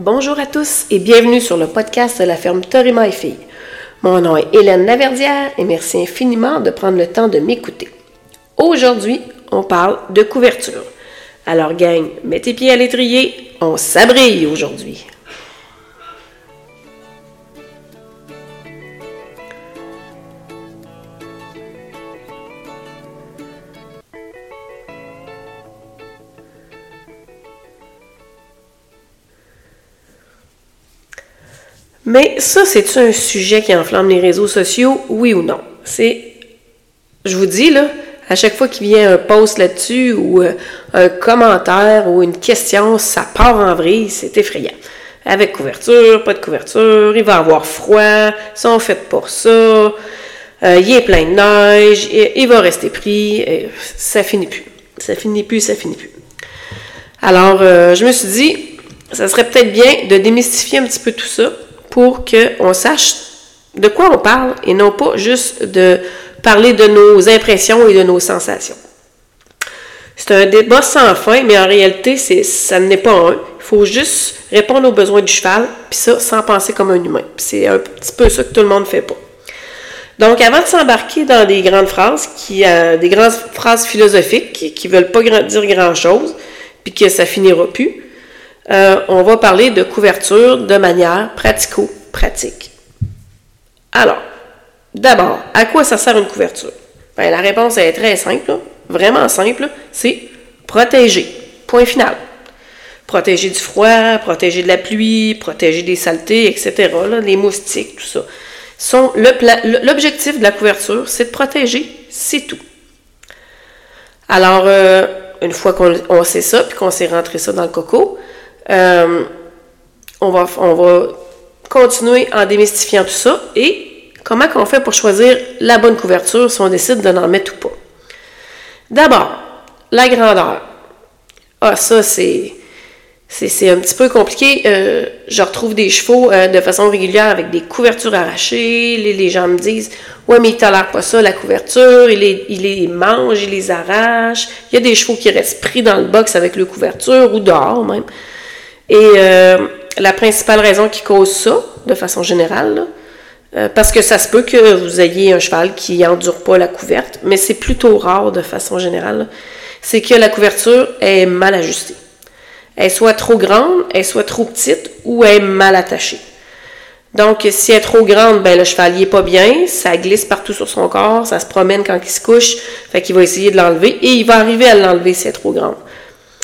Bonjour à tous et bienvenue sur le podcast de la ferme Torima et. Mon nom est Hélène Laverdière et merci infiniment de prendre le temps de m'écouter. Aujourd'hui, on parle de couverture. Alors gang, mets tes pieds à l'étrier, on s'abrille aujourd'hui. Mais ça, c'est-tu un sujet qui enflamme les réseaux sociaux, oui ou non? C'est, je vous dis, là, à chaque fois qu'il vient un post là-dessus ou euh, un commentaire ou une question, ça part en vrille, c'est effrayant. Avec couverture, pas de couverture, il va avoir froid, sont fait pour ça, euh, il est plein de neige, il, va rester pris, ça finit plus. Ça finit plus, ça finit plus. Alors, euh, je me suis dit, ça serait peut-être bien de démystifier un petit peu tout ça pour qu'on sache de quoi on parle et non pas juste de parler de nos impressions et de nos sensations. C'est un débat sans fin, mais en réalité, c'est, ça n'est pas un. Il faut juste répondre aux besoins du cheval, puis ça, sans penser comme un humain. c'est un petit peu ça que tout le monde ne fait pas. Donc, avant de s'embarquer dans des grandes phrases, qui, euh, des grandes phrases philosophiques qui ne veulent pas dire grand-chose, puis que ça finira plus, euh, on va parler de couverture de manière pratico-pratique. Alors, d'abord, à quoi ça sert une couverture? Ben, la réponse est très simple, vraiment simple, c'est protéger. Point final. Protéger du froid, protéger de la pluie, protéger des saletés, etc., les moustiques, tout ça. L'objectif de la couverture, c'est de protéger, c'est tout. Alors, euh, une fois qu'on sait ça, puis qu'on s'est rentré ça dans le coco, euh, on, va, on continuer en démystifiant tout ça et comment qu'on fait pour choisir la bonne couverture si on décide de n'en mettre ou pas. D'abord, la grandeur. Ah, ça, c'est. Un petit peu compliqué. Euh, je retrouve des chevaux euh, de façon régulière avec des couvertures arrachées. Les, gens me disent Ouais, mais il tolère pas ça, la couverture. Il les, il les mange, il les arrache. Il y a des chevaux qui restent pris dans le box avec le couverture ou dehors même. Et euh, la principale raison qui cause ça, de façon générale, euh, parce que ça se peut que vous ayez un cheval qui n'endure pas la couverte, mais c'est plutôt rare de façon générale, c'est que la couverture est mal ajustée. Elle soit trop grande, elle soit trop petite ou elle est mal attachée. Donc, si elle est trop grande, ben le cheval n'est pas bien, ça glisse partout sur son corps, ça se promène quand il se couche, fait qu'il va essayer de l'enlever et il va arriver à l'enlever si elle est trop grande.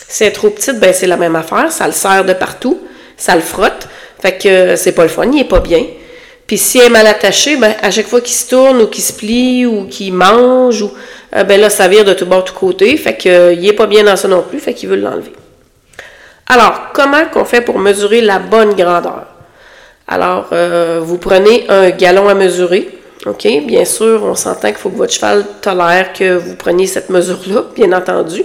Si elle trop petite, ben c'est la même affaire. Ça le serre de partout. Ça le frotte. Fait que c'est pas le fun, il est pas bien. Puis si est mal attachée, ben, à chaque fois qu'il se tourne ou qu'il se plie ou qu'il mange, ou, euh, ben là, ça vire de tout bord, tout côté. Fait qu'il euh, est pas bien dans ça non plus, fait qu'il veut l'enlever. Alors, comment qu'on fait pour mesurer la bonne grandeur? Alors, euh, vous prenez un galon à mesurer. OK? Bien sûr, on s'entend qu'il faut que votre cheval tolère que vous preniez cette mesure-là, bien entendu.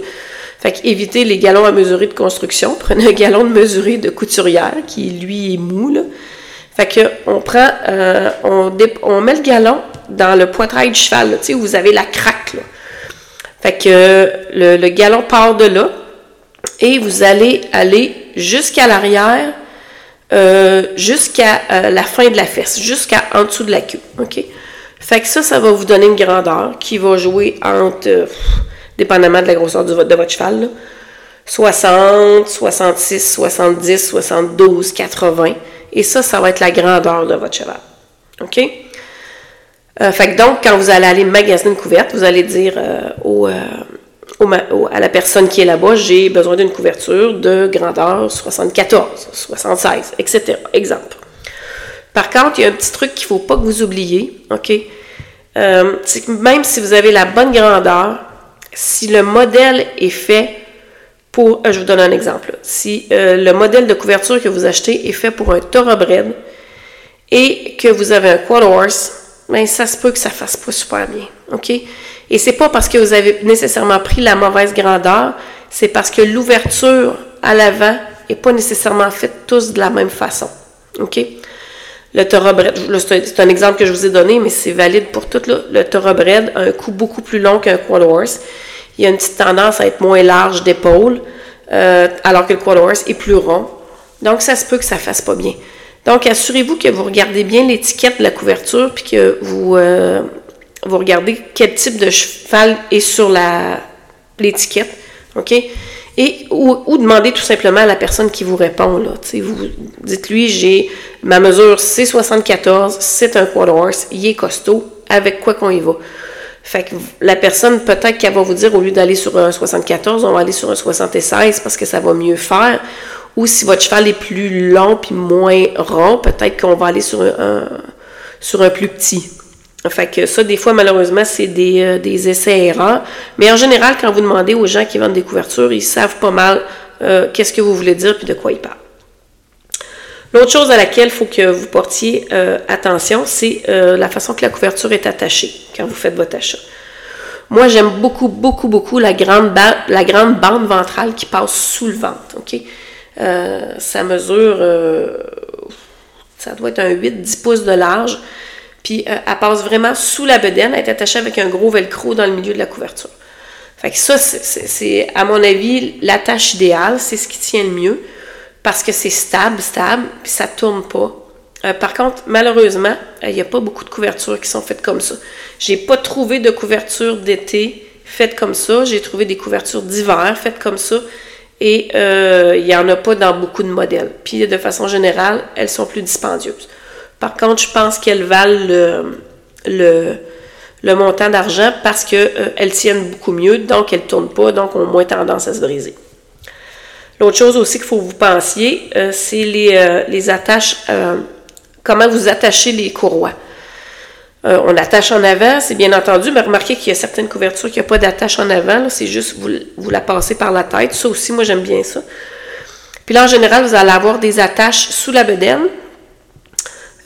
Fait qu'évitez les galons à mesurer de construction. Prenez un galon de mesurer de couturière qui, lui, est mou. Là. Fait que on prend, euh, on, on, met le galon dans le poitrail du cheval, tu sais, où vous avez la craque. Là. Fait que le, le, galon part de là et vous allez aller jusqu'à l'arrière, euh, jusqu'à euh, la fin de la fesse, jusqu'à en dessous de la queue. OK? Fait que ça, ça va vous donner une grandeur qui va jouer entre dépendamment de la grosseur de votre cheval. 60, 66, 70, 72, 80. Et ça, ça va être la grandeur de votre cheval. OK? Euh, fait que donc, quand vous allez aller magasiner une couverte, vous allez dire euh, euh, à la personne qui est là-bas, j'ai besoin d'une couverture de grandeur 74, 76, etc. Exemple. Par contre, il y a un petit truc qu'il ne faut pas que vous oubliez, OK? c'est que même si vous avez la bonne grandeur, si le modèle est fait pour, euh, je vous donne un exemple, si euh, le modèle de couverture que vous achetez est fait pour un thoroughbred et que vous avez un quad horse, ben ça se peut que ça fasse pas super bien, ok? Et c'est pas parce que vous avez nécessairement pris la mauvaise grandeur, c'est parce que l'ouverture à l'avant est pas nécessairement faite tous de la même façon, ok? Le thoroughbred, c'est un exemple que je vous ai donné, mais c'est valide pour tout. Là. Le thoroughbred a un cou beaucoup plus long qu'un quad horse. Il a une petite tendance à être moins large d'épaule, euh, alors que le quad horse est plus rond. Donc, ça se peut que ça fasse pas bien. Donc, assurez-vous que vous regardez bien l'étiquette de la couverture, puis que vous, euh, vous regardez quel type de cheval est sur l'étiquette. OK? Et, ou, demandez tout simplement à la personne qui vous répond. Là, vous dites-lui, j'ai ma mesure C74, c'est un quarter horse, il est costaud, avec quoi qu'on y va? Fait que la personne, peut-être qu'elle va vous dire, au lieu d'aller sur un 74, on va aller sur un 76 parce que ça va mieux faire. Ou si votre cheval est plus long puis moins rond, peut-être qu'on va aller sur un, sur un plus petit. Fait que ça, des fois, malheureusement, c'est des, euh, essais-erreurs. Mais en général, quand vous demandez aux gens qui vendent des couvertures, ils savent pas mal euh, qu'est-ce que vous voulez dire puis de quoi ils parlent. L'autre chose à laquelle il faut que vous portiez euh, attention, c'est la façon que la couverture est attachée quand vous faites votre achat. Moi, j'aime beaucoup, beaucoup, beaucoup la grande, la grande bande ventrale qui passe sous le ventre. Ça mesure, ça doit être un 8-10 pouces de large. Puis euh, elle passe vraiment sous la bedaine, elle est attachée avec un gros velcro dans le milieu de la couverture. Fait que ça, c'est, à mon avis, la tâche idéale, c'est ce qui tient le mieux, parce que c'est stable, stable, puis ça tourne pas. Euh, par contre, malheureusement, il n'y a pas beaucoup de couvertures qui sont faites comme ça. J'ai pas trouvé de couverture d'été faites comme ça. J'ai trouvé des couvertures d'hiver faites comme ça. Et euh, il n'y en a pas dans beaucoup de modèles. Puis de façon générale, elles sont plus dispendieuses. Par contre, je pense qu'elles valent le, montant d'argent parce qu'elles euh, tiennent beaucoup mieux, donc elles ne tournent pas, donc ont moins tendance à se briser. L'autre chose aussi qu'il faut que vous pensiez, euh, c'est les, euh, attaches, comment vous attachez les courroies. on attache en avant, c'est bien entendu, mais remarquez qu'il y a certaines couvertures qui n'ont pas d'attache en avant, c'est juste vous, vous la passez par la tête. Ça aussi, moi j'aime bien ça. Puis là, en général, vous allez avoir des attaches sous la bedaine,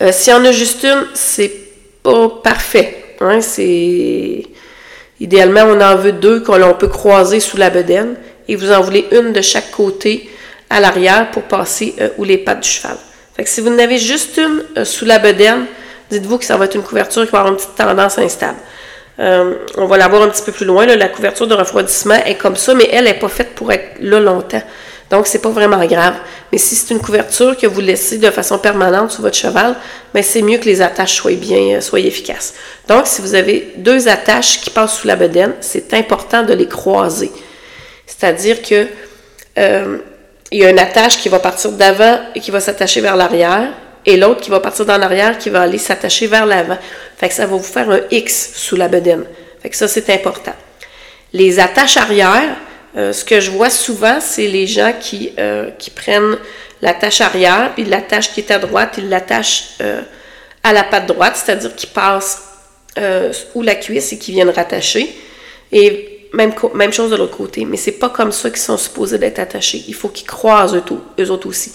euh, s'il y en a juste une, c'est pas parfait. Hein, idéalement on en veut deux qu'on peut croiser sous la bedaine et vous en voulez une de chaque côté à l'arrière pour passer euh, ou les pattes du cheval. Fait que si vous en avez juste une euh, sous la bedaine, dites-vous que ça va être une couverture qui va avoir une petite tendance instable. on va la voir un petit peu plus loin. la couverture de refroidissement est comme ça, mais elle n'est pas faite pour être là longtemps. Donc, c'est pas vraiment grave. Mais si c'est une couverture que vous laissez de façon permanente sur votre cheval, mais ben, c'est mieux que les attaches soient bien, euh, soient efficaces. Donc, si vous avez deux attaches qui passent sous la bedaine, c'est important de les croiser. C'est-à-dire que euh, il y a une attache qui va partir d'avant et qui va s'attacher vers l'arrière, et l'autre qui va partir dans l'arrière qui va aller s'attacher vers l'avant. Fait que ça va vous faire un X sous la bedaine. Fait que ça, c'est important. Les attaches arrière, euh, ce que je vois souvent, c'est les gens qui, euh, qui prennent la tâche arrière, puis la tâche qui est à droite, ils l'attachent euh, à la patte droite, c'est-à-dire qu'ils passent ou la cuisse et qui viennent rattacher. Et même, même chose de l'autre côté, mais c'est pas comme ça qu'ils sont supposés d'être attachés. Il faut qu'ils croisent eux, eux autres aussi.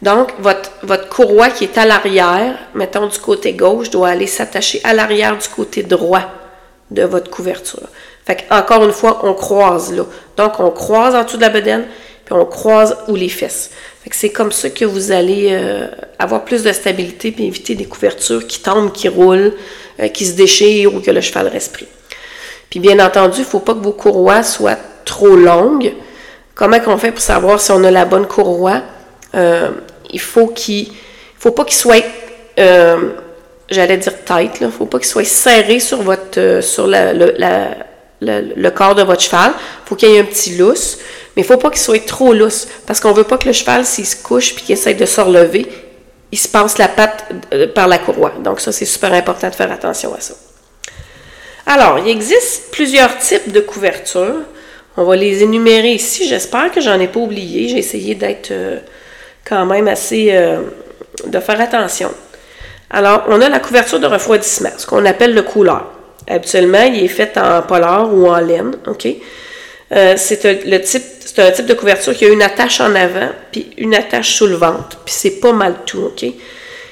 Donc, votre, votre courroie qui est à l'arrière, mettons du côté gauche, doit aller s'attacher à l'arrière du côté droit de votre couverture. Fait encore une fois, on croise là. Donc, on croise en dessous de la bedaine, puis on croise où les fesses. Fait que c'est comme ça que vous allez euh, avoir plus de stabilité, puis éviter des couvertures qui tombent, qui roulent, euh, qui se déchirent ou que le cheval respire. Puis bien entendu, il ne faut pas que vos courroies soient trop longues. Comment qu'on fait pour savoir si on a la bonne courroie? Euh, il faut qu'il faut pas qu'il soit j'allais dire tête, il ne faut pas qu'il soit serré sur votre sur la, le, corps de votre cheval. Faut qu'il y ait un petit lousse, mais il faut pas qu'il soit trop lousse, parce qu'on veut pas que le cheval, s'il se couche et qu'il essaie de se relever, il se passe la patte euh, par la courroie. Donc ça, c'est super important de faire attention à ça. Alors, il existe plusieurs types de couvertures. On va les énumérer ici. J'espère que j'en ai pas oublié. J'ai essayé d'être euh, quand même assez... Euh, de faire attention. Alors, on a la couverture de refroidissement, ce qu'on appelle le couleur. Habituellement, il est fait en polar ou en laine, OK? Euh, c'est un, le type, c'est un type de couverture qui a une attache en avant puis une attache sous le ventre. Puis c'est pas mal tout, OK?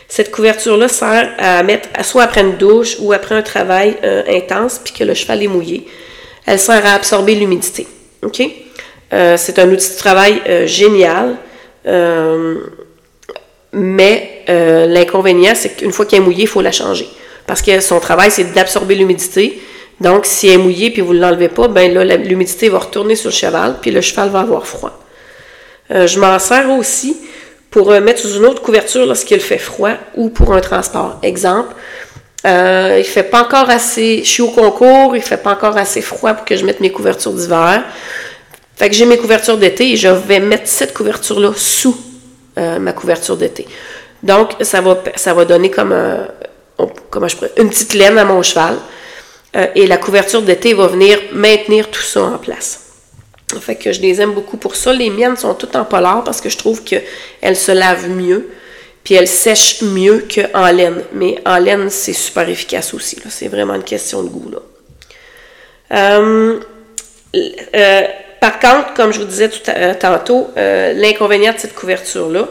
Cette couverture-là sert à mettre soit après une douche ou après un travail euh, intense puis que le cheval est mouillé. Elle sert à absorber l'humidité? Euh, c'est un outil de travail génial. mais l'inconvénient, c'est qu'une fois qu'elle est mouillée, il faut la changer parce que son travail, c'est d'absorber l'humidité. Donc, si elle est mouillée puis vous ne l'enlevez pas, ben là, l'humidité va retourner sur le cheval, puis le cheval va avoir froid. Euh, je m'en sers aussi pour mettre sous une autre couverture lorsqu'il fait froid ou pour un transport. Exemple, euh, il fait pas encore assez, je suis au concours, il fait pas encore assez froid pour que je mette mes couvertures d'hiver. Fait que j'ai mes couvertures d'été et je vais mettre cette couverture-là sous euh, ma couverture d'été. Donc, ça va, ça va donner comme, un, une petite laine à mon cheval. Euh, et la couverture d'été va venir maintenir tout ça en place. Fait que je les aime beaucoup pour ça. Les miennes sont toutes en polar parce que je trouve qu'elles se lavent mieux. Puis elles sèchent mieux qu'en laine. Mais en laine, c'est super efficace aussi. C'est vraiment une question de goût. Là. Euh, euh, par contre, comme je vous disais tout à, tantôt, l'inconvénient de cette couverture-là,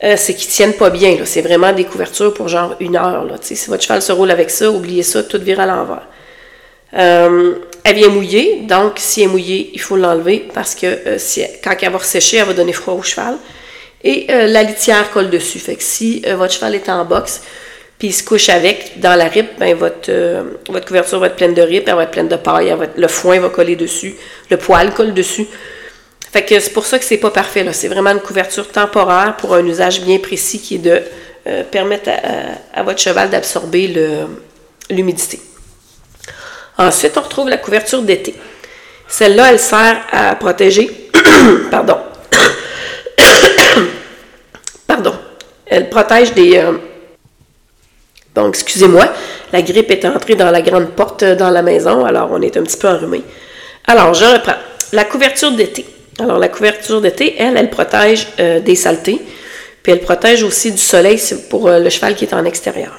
c'est qu'ils tiennent pas bien. C'est vraiment des couvertures pour genre une heure. Là. Si votre cheval se roule avec ça, oubliez ça, tout vire à l'envers. Euh, elle vient mouiller, donc si elle est mouillée, il faut l'enlever parce que euh, si quand elle va sécher, elle va donner froid au cheval. Et euh, la litière colle dessus. Fait que si votre cheval est en boxe, puis il se couche avec dans la rip, ben votre, votre couverture va être pleine de rip, elle va être pleine de paille, le foin va coller dessus, le poil colle dessus. Fait que c'est pour ça que c'est pas parfait. C'est vraiment une couverture temporaire pour un usage bien précis qui est de permettre à votre cheval d'absorber l'humidité. Ensuite, on retrouve la couverture d'été. Celle-là, elle sert à protéger. Pardon. Pardon. Elle protège des. Euh, donc, excusez-moi, la grippe est entrée dans la grande porte dans la maison, alors on est un petit peu enrhumé. Alors, je reprends. La couverture d'été. Alors, la couverture d'été, elle, elle protège euh, des saletés, puis elle protège aussi du soleil pour euh, le cheval qui est en extérieur.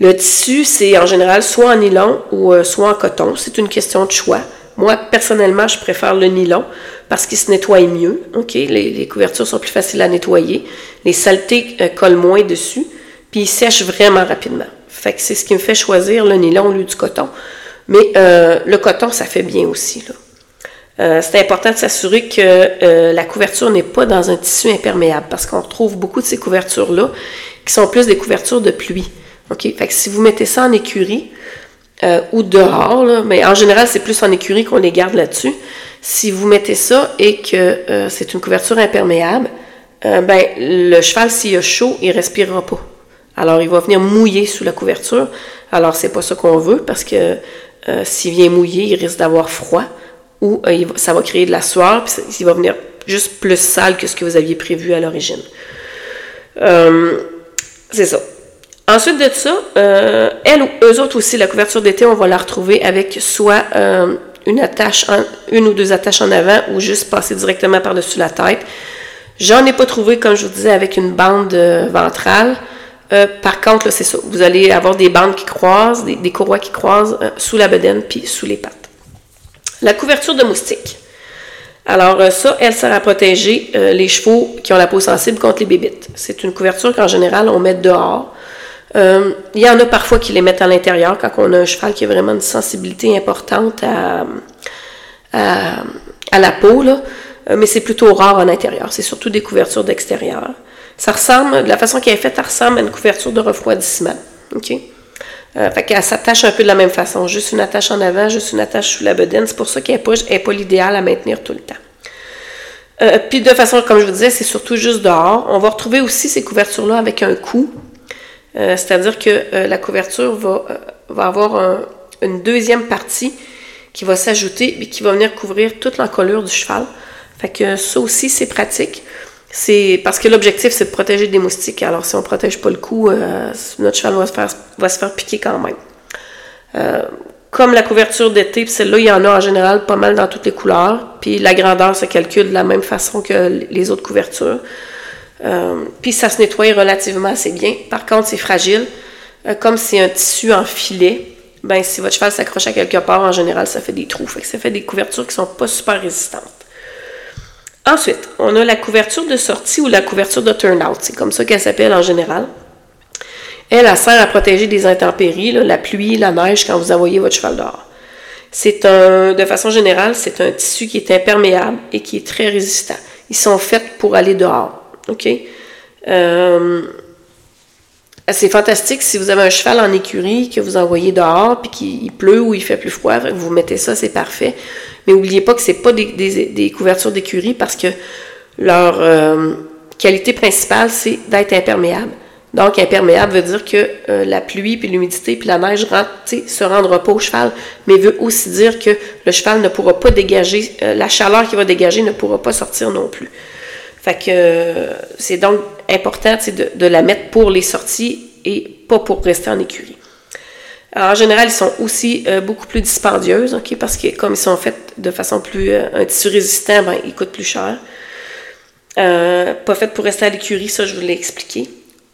Le tissu, c'est en général soit en nylon ou euh, soit en coton. C'est une question de choix. Moi, personnellement, je préfère le nylon parce qu'il se nettoie mieux. OK? Les, couvertures sont plus faciles à nettoyer. Les saletés collent moins dessus. Puis ils sèchent vraiment rapidement. Fait que c'est ce qui me fait choisir le nylon au lieu du coton. Mais le coton, ça fait bien aussi. C'est important de s'assurer que la couverture n'est pas dans un tissu imperméable parce qu'on retrouve beaucoup de ces couvertures-là qui sont plus des couvertures de pluie. OK? Fait que si vous mettez ça en écurie euh, ou dehors, mais en général, c'est plus en écurie qu'on les garde là-dessus. Si vous mettez ça et que euh, c'est une couverture imperméable, euh, ben, le cheval, s'il a chaud, il respirera pas. Alors, il va venir mouiller sous la couverture. Alors, c'est pas ça qu'on veut parce que s'il vient mouiller, il risque d'avoir froid ou ça va créer de la sueur, puis il va venir juste plus sale que ce que vous aviez prévu à l'origine. c'est ça. Ensuite de ça, euh, elles ou eux autres aussi, la couverture d'été, on va la retrouver avec soit euh, une attache, une ou deux attaches en avant ou juste passer directement par-dessus la tête. J'en ai pas trouvé, comme je vous disais, avec une bande euh, ventrale. par contre, c'est ça. Vous allez avoir des bandes qui croisent, des, des courroies qui croisent sous la bedaine puis sous les pattes. La couverture de moustique. Alors ça, elle sert à protéger les chevaux qui ont la peau sensible contre les bébites. C'est une couverture qu'en général on met dehors. Euh, il y en a parfois qui les mettent à l'intérieur quand on a un cheval qui a vraiment une sensibilité importante à, la peau. Euh, mais c'est plutôt rare en intérieur. C'est surtout des couvertures d'extérieur. Ça ressemble, de la façon qu'elle est faite, elle ressemble à une couverture de refroidissement. OK? Euh, fait qu'elle s'attache un peu de la même façon. Juste une attache en avant, juste une attache sous la bedaine. C'est pour ça qu'elle n'est pas, pas l'idéal à maintenir tout le temps. Euh, puis de façon, comme je vous disais, c'est surtout juste dehors. On va retrouver aussi ces couvertures-là avec un cou. Euh, c'est-à-dire que la couverture va, va avoir une deuxième partie qui va s'ajouter et qui va venir couvrir toute l'encolure du cheval. Fait que ça aussi, c'est pratique. C'est parce que l'objectif, c'est de protéger des moustiques. Alors, si on ne protège pas le cou, notre cheval va se, faire, piquer quand même. comme la couverture d'été, celle-là, il y en a en général pas mal dans toutes les couleurs. Puis la grandeur se calcule de la même façon que les autres couvertures. Euh, puis ça se nettoie relativement assez bien. Par contre, c'est fragile. Euh, comme c'est un tissu en filet, ben si votre cheval s'accroche à quelque part, en général, ça fait des trous. Fait ça fait des couvertures qui sont pas super résistantes. Ensuite, on a la couverture de sortie ou la couverture de turn-out. C'est comme ça qu'elle s'appelle en général. Elle, elle sert à protéger des intempéries, la pluie, la neige, quand vous envoyez votre cheval dehors. C'est un, de façon générale, c'est un tissu qui est imperméable et qui est très résistant. Ils sont faits pour aller dehors. OK? Euh, c'est fantastique si vous avez un cheval en écurie que vous envoyez dehors puis qu'il pleut ou il fait plus froid, vous mettez ça, c'est parfait. Mais n'oubliez pas que c'est pas des, couvertures d'écurie parce que leur euh, qualité principale, c'est d'être imperméable. Donc, imperméable veut dire que euh, la pluie, puis l'humidité, puis la neige ne se rendra pas au cheval, mais veut aussi dire que le cheval ne pourra pas dégager, euh, la chaleur qu'il va dégager ne pourra pas sortir non plus. Fait que euh, c'est donc important de, de, la mettre pour les sorties et pas pour rester en écurie. En général, ils sont aussi beaucoup plus dispendieuses, OK, parce que comme ils sont faits de façon plus, un tissu résistant, ben, ils coûtent plus cher. pas fait pour rester à l'écurie, ça je vous l'ai expliqué.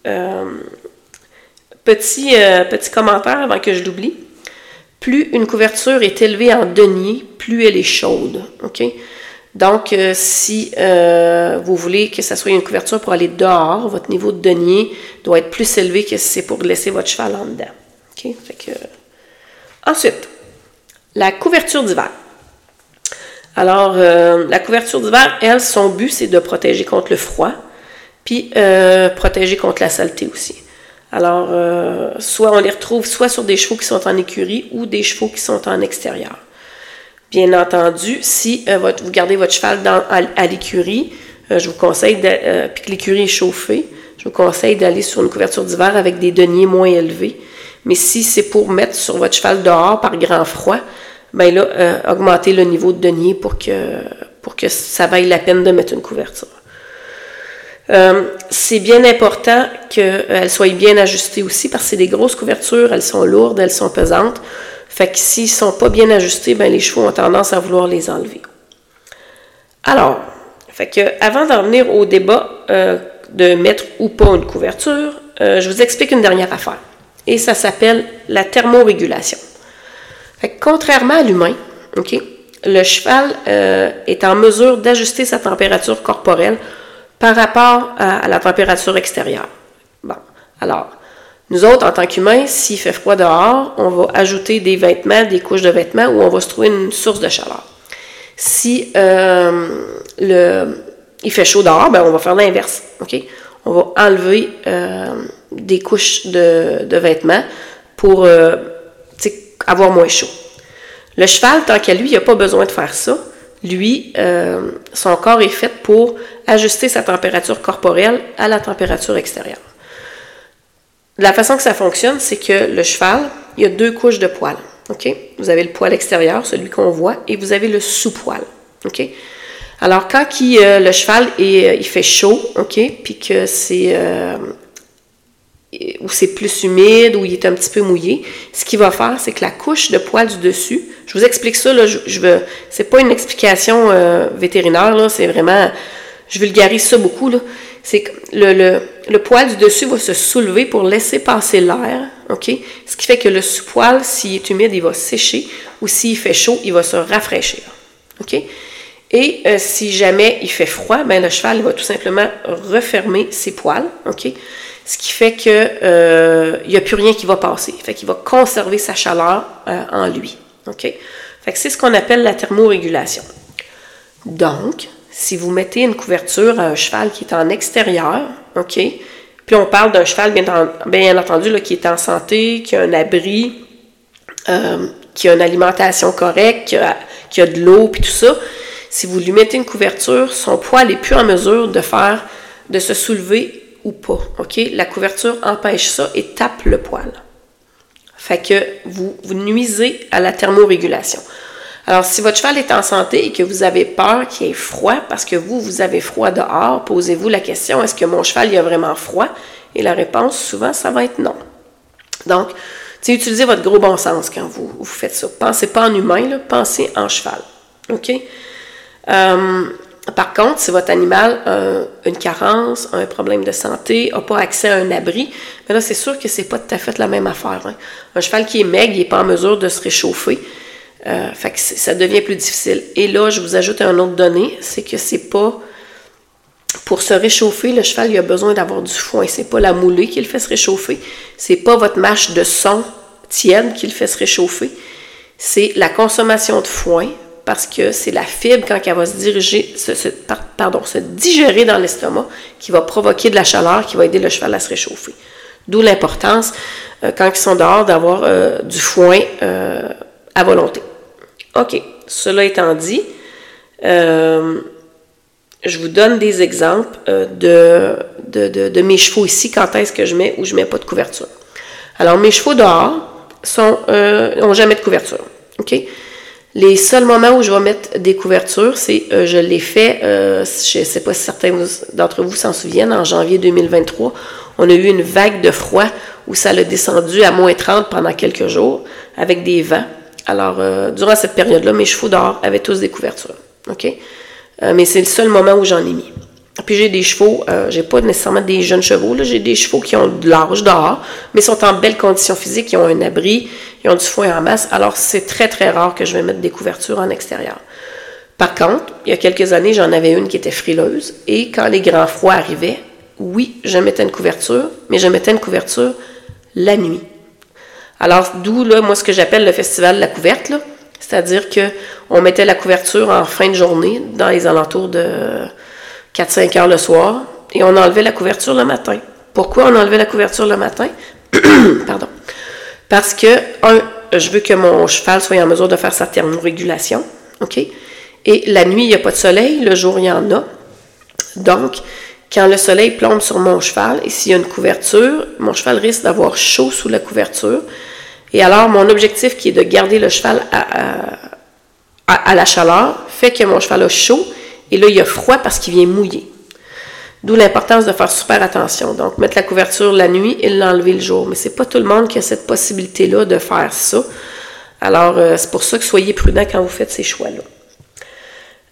Euh, petit, euh, petit commentaire avant que je l'oublie. Plus une couverture est élevée en denier, plus elle est chaude. Donc, euh, si vous voulez que ça soit une couverture pour aller dehors, votre niveau de denier doit être plus élevé que si c'est pour laisser votre cheval en dedans. OK? Ensuite, la couverture d'hiver. Alors, la couverture d'hiver, elle, son but, c'est de protéger contre le froid, puis euh, protéger contre la saleté aussi. Alors, euh, soit on les retrouve soit sur des chevaux qui sont en écurie ou des chevaux qui sont en extérieur. Bien entendu, si euh, vous gardez votre cheval à, l'écurie, je vous conseille, puis que l'écurie est chauffée, je vous conseille d'aller sur une couverture d'hiver avec des deniers moins élevés. Mais si c'est pour mettre sur votre cheval dehors par grand froid, ben là, augmentez le niveau de denier pour que, pour que ça vaille la peine de mettre une couverture. Euh, c'est bien important qu'elles soient bien ajustées aussi parce que c'est des grosses couvertures, elles sont lourdes, elles sont pesantes. Fait que s'ils ne sont pas bien ajustés, ben les chevaux ont tendance à vouloir les enlever. Alors, fait que avant d'en venir au débat euh, de mettre ou pas une couverture, euh, je vous explique une dernière affaire. Et ça s'appelle la thermorégulation. Fait que contrairement à l'humain, ok, le cheval est en mesure d'ajuster sa température corporelle par rapport à, la température extérieure. Bon, alors, nous autres, en tant qu'humains, s'il fait froid dehors, on va ajouter des vêtements, des couches de vêtements, ou on va se trouver une source de chaleur. Si euh, le, il fait chaud dehors, ben on va faire l'inverse. OK? On va enlever euh, des couches de, vêtements pour euh, avoir moins chaud. Le cheval, tant qu'à lui, il n'a pas besoin de faire ça lui, son corps est fait pour ajuster sa température corporelle à la température extérieure. La façon que ça fonctionne, c'est que le cheval, il y a deux couches de poils. OK? Vous avez le poil extérieur, celui qu'on voit, et vous avez le sous-poil. OK? Alors, quand euh, le cheval est, euh, il fait chaud, OK, puis que c'est où c'est plus humide, où il est un petit peu mouillé, ce qu'il va faire, c'est que la couche de poils du dessus, je vous explique ça, là, je, veux, c'est pas une explication euh, vétérinaire, là, c'est vraiment, je vulgarise ça beaucoup, là, c'est que le, le, poil du dessus va se soulever pour laisser passer l'air, OK? Ce qui fait que le sous-poil, s'il est humide, il va sécher, ou s'il fait chaud, il va se rafraîchir, OK? Et euh, si jamais il fait froid, ben le cheval il va tout simplement refermer ses poils, OK? ce qui fait qu'il euh, n'y a plus rien qui va passer. Fait qu'il va conserver sa chaleur euh, en lui. OK? Fait que c'est ce qu'on appelle la thermorégulation. Donc, si vous mettez une couverture à un cheval qui est en extérieur, OK? Puis on parle d'un cheval, bien, entendu, qui est en santé, qui a un abri, euh, qui a une alimentation correcte, qui a, de l'eau, puis tout ça. Si vous lui mettez une couverture, son poids n'est plus en mesure de faire, de se soulever ou pas. OK? La couverture empêche ça et tape le poil. Fait que vous, vous nuisez à la thermorégulation. Alors, si votre cheval est en santé et que vous avez peur qu'il ait froid parce que vous, vous avez froid dehors, posez-vous la question, est-ce que mon cheval il a vraiment froid? Et la réponse, souvent, ça va être non. Donc, utilisez votre gros bon sens quand vous, faites ça. Pensez pas en humain, là, pensez en cheval. OK? Euh, par contre, si votre animal a une carence, a un problème de santé, n'a pas accès à un abri, mais là, c'est sûr que c'est pas tout à fait la même affaire. Hein. Un cheval qui est maigre, il n'est pas en mesure de se réchauffer. Euh, fait que ça devient plus difficile. Et là, je vous ajoute un autre donnée, c'est que c'est pas pour se réchauffer, le cheval il a besoin d'avoir du foin. C'est pas la moulée qui le fait se réchauffer. C'est pas votre mâche de son tiède qui le fait se réchauffer. C'est la consommation de foin parce que c'est la fibre, quand elle va se diriger, se, pardon, se digérer dans l'estomac, qui va provoquer de la chaleur, qui va aider le cheval à se réchauffer. D'où l'importance, euh, quand ils sont dehors, d'avoir euh, du foin euh, à volonté. OK, cela étant dit, je je vous donne des exemples de, de, mes chevaux ici, quand est-ce que je mets ou je mets pas de couverture? Alors, mes chevaux dehors sont, n'ont jamais de couverture. OK? Les seuls moments où je vais mettre des couvertures, c'est euh, je l'ai fait, euh, je ne sais pas si certains d'entre vous s'en souviennent, en janvier 2023, on a eu une vague de froid où ça l'a descendu à moins 30 pendant quelques jours avec des vents. Alors, euh, durant cette période-là, mes chevaux d'or avaient tous des couvertures. OK? mais c'est le seul moment où j'en ai mis. Puis j'ai des chevaux, euh, j'ai pas nécessairement des jeunes chevaux, j'ai des chevaux qui ont de l'âge dehors, mais sont en belle condition physique, ils ont un abri, ils ont du foin en masse. Alors c'est très très rare que je vais mettre des couvertures en extérieur. Par contre, il y a quelques années, j'en avais une qui était frileuse, et quand les grands froids arrivaient, oui, je mettais une couverture, mais je mettais une couverture la nuit. Alors d'où là, moi ce que j'appelle le festival de la couverte, c'est-à-dire que on mettait la couverture en fin de journée dans les alentours de 4-5 heures le soir, et on enlevait la couverture le matin. Pourquoi on enlevait la couverture le matin? Pardon. Parce que, un, je veux que mon cheval soit en mesure de faire sa thermorégulation, OK? Et la nuit, il n'y a pas de soleil, le jour, il y en a. Donc, quand le soleil plombe sur mon cheval, et s'il y a une couverture, mon cheval risque d'avoir chaud sous la couverture. Et alors, mon objectif qui est de garder le cheval à, la chaleur fait que mon cheval a chaud et là, il a froid parce qu'il vient mouiller. D'où l'importance de faire super attention. Donc, mettre la couverture la nuit et l'enlever le jour. Mais c'est pas tout le monde qui a cette possibilité-là de faire ça. Alors, euh, c'est pour ça que soyez prudent quand vous faites ces choix-là.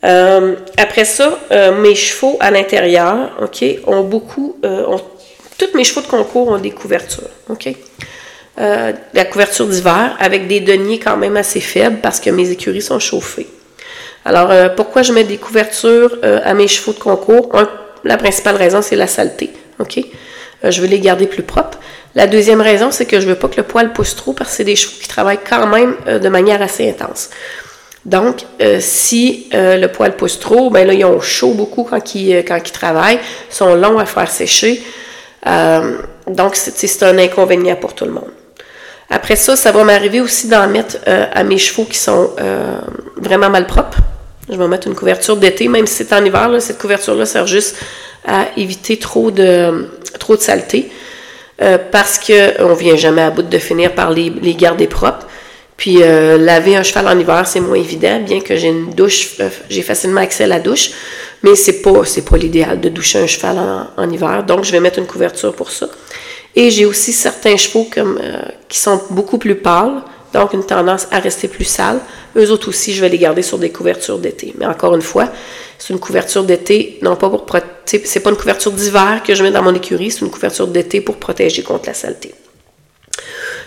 Euh, après ça, euh, mes chevaux à l'intérieur, OK, ont beaucoup, ont, tous mes chevaux de concours ont des couvertures, OK? la couverture d'hiver avec des deniers quand même assez faibles parce que mes écuries sont chauffées. Alors, euh, pourquoi je mets des couvertures euh, à mes chevaux de concours? la principale raison, c'est la saleté. OK? Euh, je veux les garder plus propres. La deuxième raison, c'est que je veux pas que le poil pousse trop parce que c'est des chevaux qui travaillent quand même de manière assez intense. Donc, si le poil pousse trop, ben là, ils ont chaud beaucoup quand ils, quand ils travaillent, ils sont longs à faire sécher. donc, c'est un inconvénient pour tout le monde. Après ça, ça va m'arriver aussi d'en mettre à mes chevaux qui sont vraiment mal propres. Je vais mettre une couverture d'été, même si c'est en hiver, cette couverture-là sert juste à éviter trop de, trop de saleté. Euh, parce qu'on ne vient jamais à bout de finir par les, les garder propres. Puis euh, laver un cheval en hiver, c'est moins évident, bien que j'ai une douche, euh, j'ai facilement accès à la douche, mais c'est pas c'est pas l'idéal de doucher un cheval en, hiver. Donc je vais mettre une couverture pour ça. Et j'ai aussi certains chevaux comme, qui sont beaucoup plus pâles, donc une tendance à rester plus sales. Eux autres aussi, je vais les garder sur des couvertures d'été. Mais encore une fois, c'est une couverture d'été, non pas pour protéger, c'est pas une couverture d'hiver que je mets dans mon écurie, c'est une couverture d'été pour protéger contre la saleté.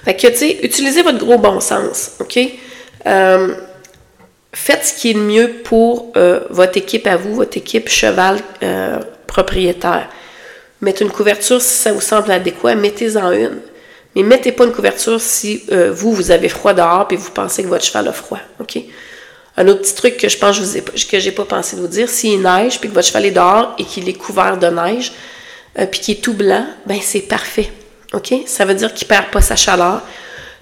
Fait que, tu sais, utilisez votre gros bon sens, OK? Euh, faites ce qui est le mieux pour euh, votre équipe à vous, votre équipe cheval euh, propriétaire. Mettez une couverture si ça vous semble adéquat, mettez-en une. Mais mettez pas une couverture si vous, vous avez froid dehors et vous pensez que votre cheval a froid. OK? Un autre petit truc que je pense que je n'ai pas pensé de vous dire, s'il neige puis que votre cheval est dehors et qu'il est couvert de neige puis qu'il est tout blanc, ben c'est parfait. OK? Ça veut dire qu'il perd pas sa chaleur.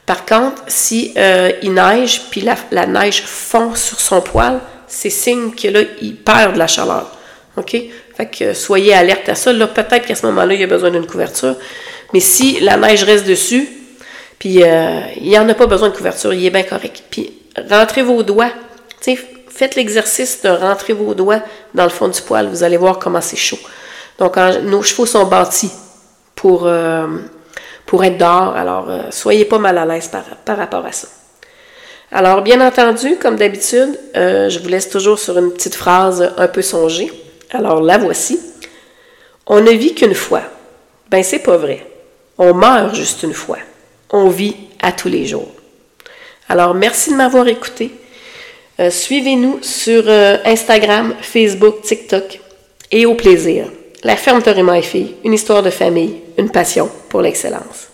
Par contre, si euh, il neige puis la, la, neige fond sur son poil, c'est signe que là, il perd de la chaleur. OK? Fait que soyez alerte à ça. Là, peut-être qu'à ce moment-là, il a besoin d'une couverture. Mais si la neige reste dessus, puis euh, il n'y en a pas besoin de couverture, il est bien correct. Puis rentrez vos doigts. faites l'exercice de rentrer vos doigts dans le fond du poil. Vous allez voir comment c'est chaud. Donc, nos chevaux sont bâtis pour, euh, pour être dehors. Alors, euh, soyez pas mal à l'aise par, rapport à ça. Alors, bien entendu, comme d'habitude, je vous laisse toujours sur une petite phrase un peu songée. Alors, la voici. On ne vit qu'une fois. Ben, c'est pas vrai. On meurt juste une fois. On vit à tous les jours. Alors, merci de m'avoir écouté. Euh, suivez-nous sur euh, Instagram, Facebook, TikTok. Et au plaisir. La ferme Torima et une histoire de famille, une passion pour l'excellence.